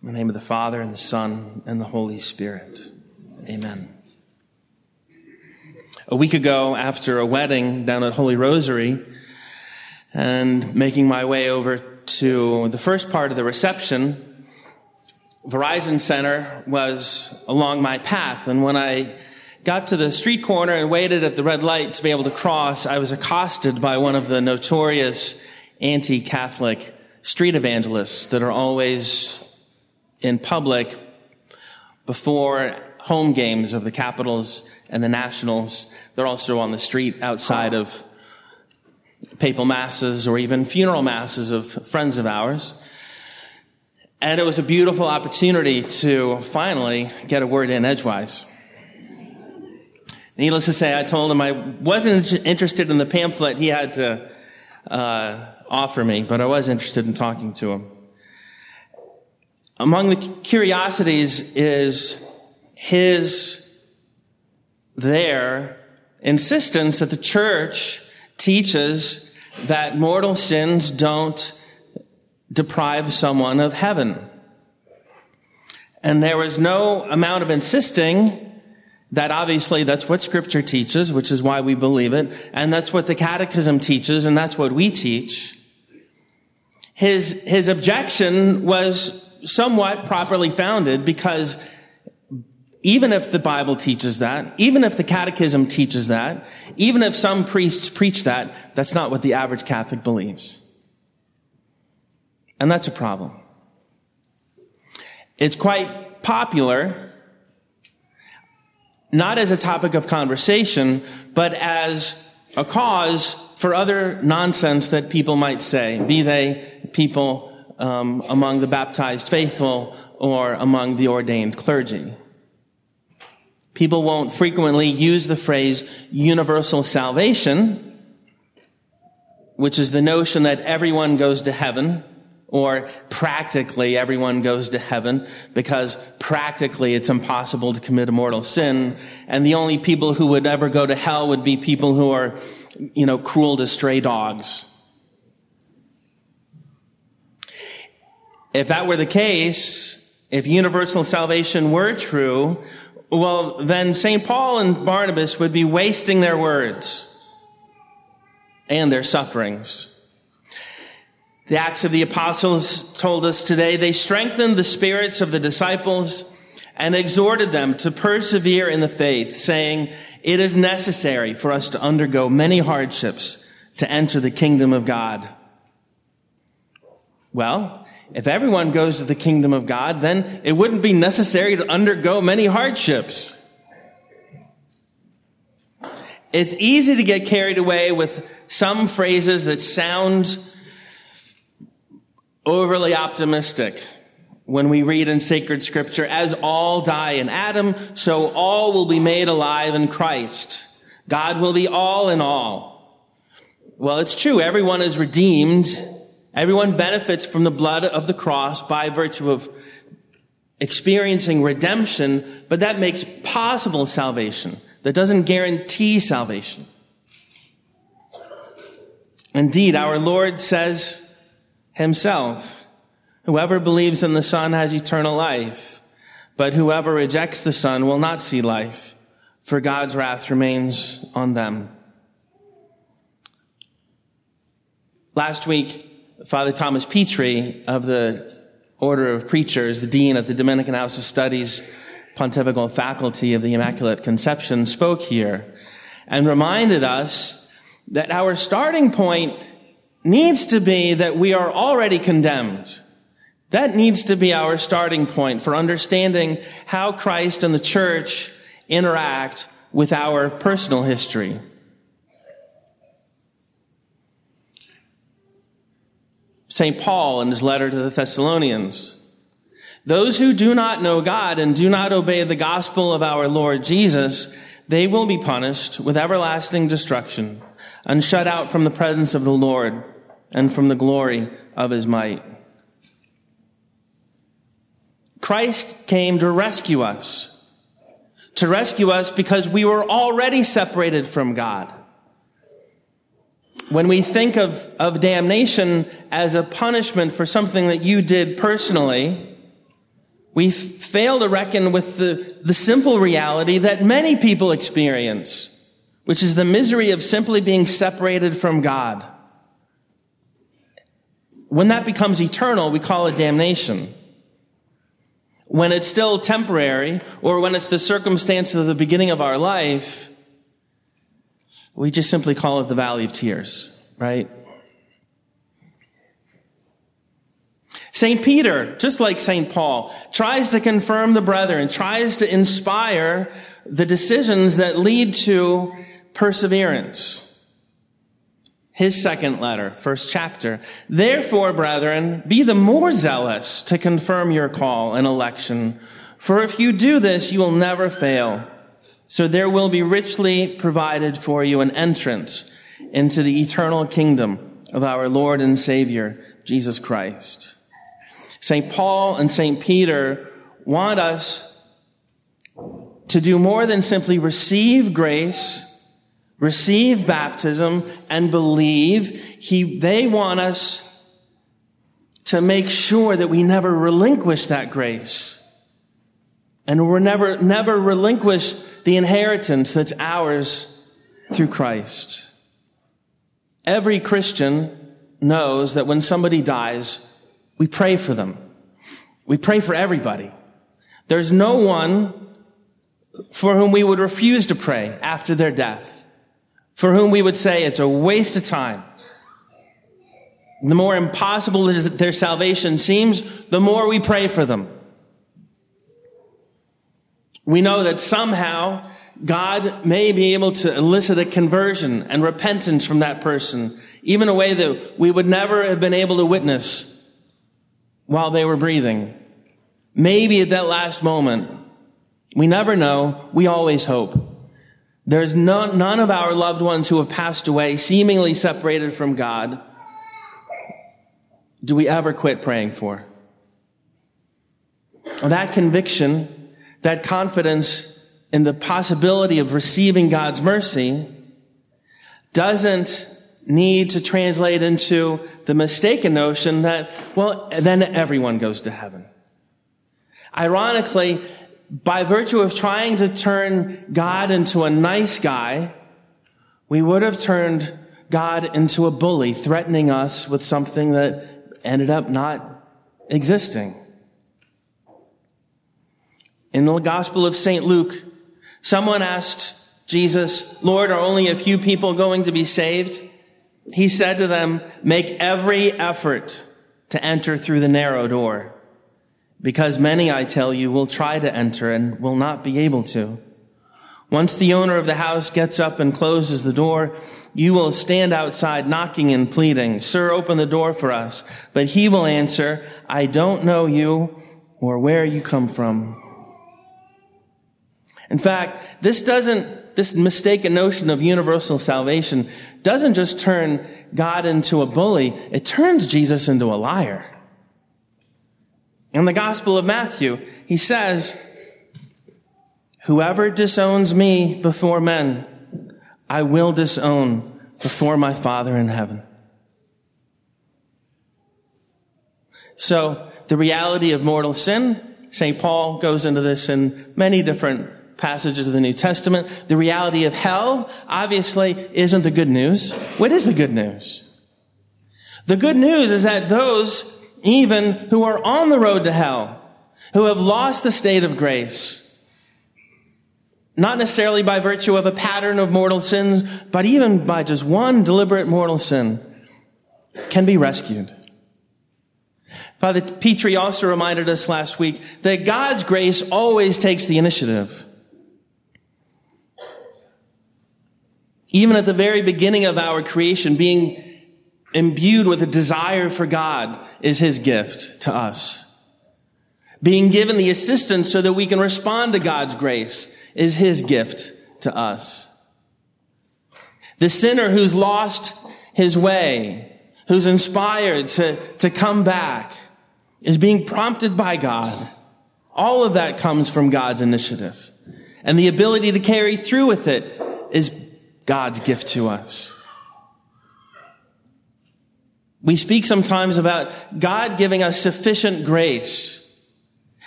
In the name of the Father, and the Son, and the Holy Spirit. Amen. A week ago, after a wedding down at Holy Rosary, and making my way over to the first part of the reception, Verizon Center was along my path. And when I got to the street corner and waited at the red light to be able to cross, I was accosted by one of the notorious anti-Catholic street evangelists that are always in public before home games of the Capitals and the Nationals. They're also on the street outside of papal masses or even funeral masses of friends of ours. And it was a beautiful opportunity to finally get a word in edgewise. Needless to say, I told him I wasn't interested in the pamphlet he had to uh, offer me, but I was interested in talking to him. Among the curiosities is his their insistence that the church teaches that mortal sins don't deprive someone of heaven. And there was no amount of insisting that obviously that's what scripture teaches, which is why we believe it. And that's what the catechism teaches, and that's what we teach. His, his objection was somewhat properly founded because even if the Bible teaches that, even if the catechism teaches that, even if some priests preach that, that's not what the average Catholic believes. And that's a problem. It's quite popular, not as a topic of conversation, but as a cause for other nonsense that people might say, be they people um, among the baptized faithful or among the ordained clergy. People won't frequently use the phrase universal salvation, which is the notion that everyone goes to heaven, or practically everyone goes to heaven, because practically it's impossible to commit a mortal sin, and the only people who would ever go to hell would be people who are, you know, cruel to stray dogs. If that were the case, if universal salvation were true, well, then St. Paul and Barnabas would be wasting their words and their sufferings. The Acts of the Apostles told us today they strengthened the spirits of the disciples and exhorted them to persevere in the faith, saying, It is necessary for us to undergo many hardships to enter the kingdom of God. Well, if everyone goes to the kingdom of God, then it wouldn't be necessary to undergo many hardships. It's easy to get carried away with some phrases that sound overly optimistic when we read in sacred scripture, as all die in Adam, so all will be made alive in Christ. God will be all in all. Well, it's true. Everyone is redeemed Everyone benefits from the blood of the cross by virtue of experiencing redemption, but that makes possible salvation. That doesn't guarantee salvation. Indeed, our Lord says himself, whoever believes in the Son has eternal life, but whoever rejects the Son will not see life, for God's wrath remains on them. Last week, Father Thomas Petri of the Order of Preachers, the Dean of the Dominican House of Studies Pontifical Faculty of the Immaculate Conception, spoke here and reminded us that our starting point needs to be that we are already condemned. That needs to be our starting point for understanding how Christ and the church interact with our personal history. St. Paul in his letter to the Thessalonians. Those who do not know God and do not obey the gospel of our Lord Jesus, they will be punished with everlasting destruction and shut out from the presence of the Lord and from the glory of his might. Christ came to rescue us, to rescue us because we were already separated from God when we think of, of damnation as a punishment for something that you did personally, We fail to reckon with the, the simple reality that many people experience, which is the misery of simply being separated from God. When that becomes eternal, we call it damnation. When it's still temporary, or when it's the circumstance of the beginning of our life, we just simply call it the valley of tears, right? St. Peter, just like St. Paul, tries to confirm the brethren, tries to inspire the decisions that lead to perseverance. His second letter, first chapter. Therefore, brethren, be the more zealous to confirm your call and election. For if you do this, you will never fail. So there will be richly provided for you an entrance into the eternal kingdom of our Lord and Savior, Jesus Christ. St. Paul and St. Peter want us to do more than simply receive grace, receive baptism, and believe. He, they want us to make sure that we never relinquish that grace. And we're never, never relinquish the inheritance that's ours through Christ. Every Christian knows that when somebody dies, we pray for them. We pray for everybody. There's no one for whom we would refuse to pray after their death, for whom we would say it's a waste of time. The more impossible their salvation seems, the more we pray for them. We know that somehow God may be able to elicit a conversion and repentance from that person, even a way that we would never have been able to witness while they were breathing. Maybe at that last moment. We never know. We always hope. There's none, none of our loved ones who have passed away, seemingly separated from God, do we ever quit praying for. That conviction, that confidence in the possibility of receiving God's mercy doesn't need to translate into the mistaken notion that, well, then everyone goes to heaven. Ironically, by virtue of trying to turn God into a nice guy, we would have turned God into a bully, threatening us with something that ended up not existing. In the Gospel of St. Luke, someone asked Jesus, Lord, are only a few people going to be saved? He said to them, make every effort to enter through the narrow door, because many, I tell you, will try to enter and will not be able to. Once the owner of the house gets up and closes the door, you will stand outside knocking and pleading, Sir, open the door for us. But he will answer, I don't know you or where you come from. In fact, this doesn't, this mistaken notion of universal salvation doesn't just turn God into a bully, it turns Jesus into a liar. In the Gospel of Matthew, he says, Whoever disowns me before men, I will disown before my Father in heaven. So, the reality of mortal sin, St. Paul goes into this in many different passages of the New Testament. The reality of hell, obviously, isn't the good news. What is the good news? The good news is that those, even who are on the road to hell, who have lost the state of grace, not necessarily by virtue of a pattern of mortal sins, but even by just one deliberate mortal sin, can be rescued. Father Petri also reminded us last week that God's grace always takes the initiative. Even at the very beginning of our creation, being imbued with a desire for God is his gift to us. Being given the assistance so that we can respond to God's grace is his gift to us. The sinner who's lost his way, who's inspired to, to come back, is being prompted by God. All of that comes from God's initiative. And the ability to carry through with it is God's gift to us. We speak sometimes about God giving us sufficient grace.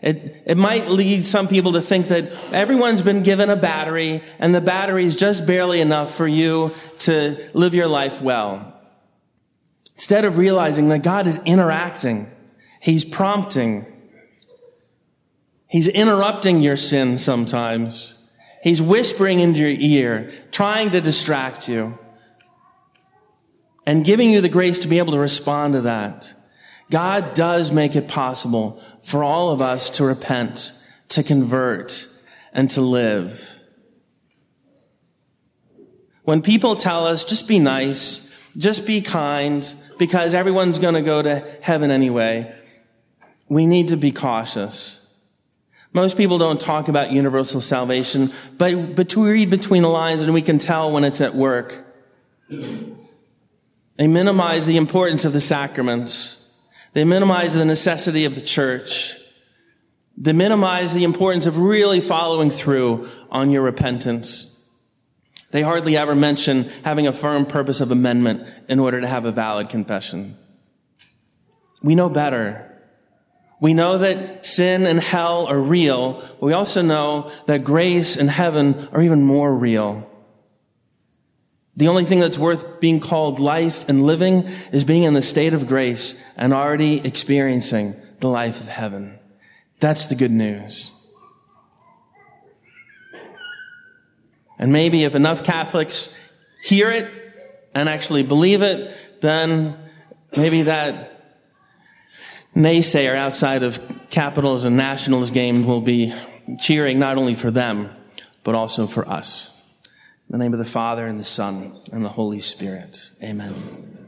It, it might lead some people to think that everyone's been given a battery and the battery is just barely enough for you to live your life well. Instead of realizing that God is interacting, He's prompting, He's interrupting your sin sometimes. He's whispering into your ear, trying to distract you and giving you the grace to be able to respond to that. God does make it possible for all of us to repent, to convert, and to live. When people tell us, just be nice, just be kind, because everyone's going to go to heaven anyway, we need to be cautious. Most people don't talk about universal salvation, but, but we read between the lines and we can tell when it's at work. They minimize the importance of the sacraments. They minimize the necessity of the church. They minimize the importance of really following through on your repentance. They hardly ever mention having a firm purpose of amendment in order to have a valid confession. We know better. We know that sin and hell are real, but we also know that grace and heaven are even more real. The only thing that's worth being called life and living is being in the state of grace and already experiencing the life of heaven. That's the good news. And maybe if enough Catholics hear it and actually believe it, then maybe that naysayer outside of capitals and nationals game will be cheering not only for them, but also for us. In the name of the Father, and the Son, and the Holy Spirit. Amen.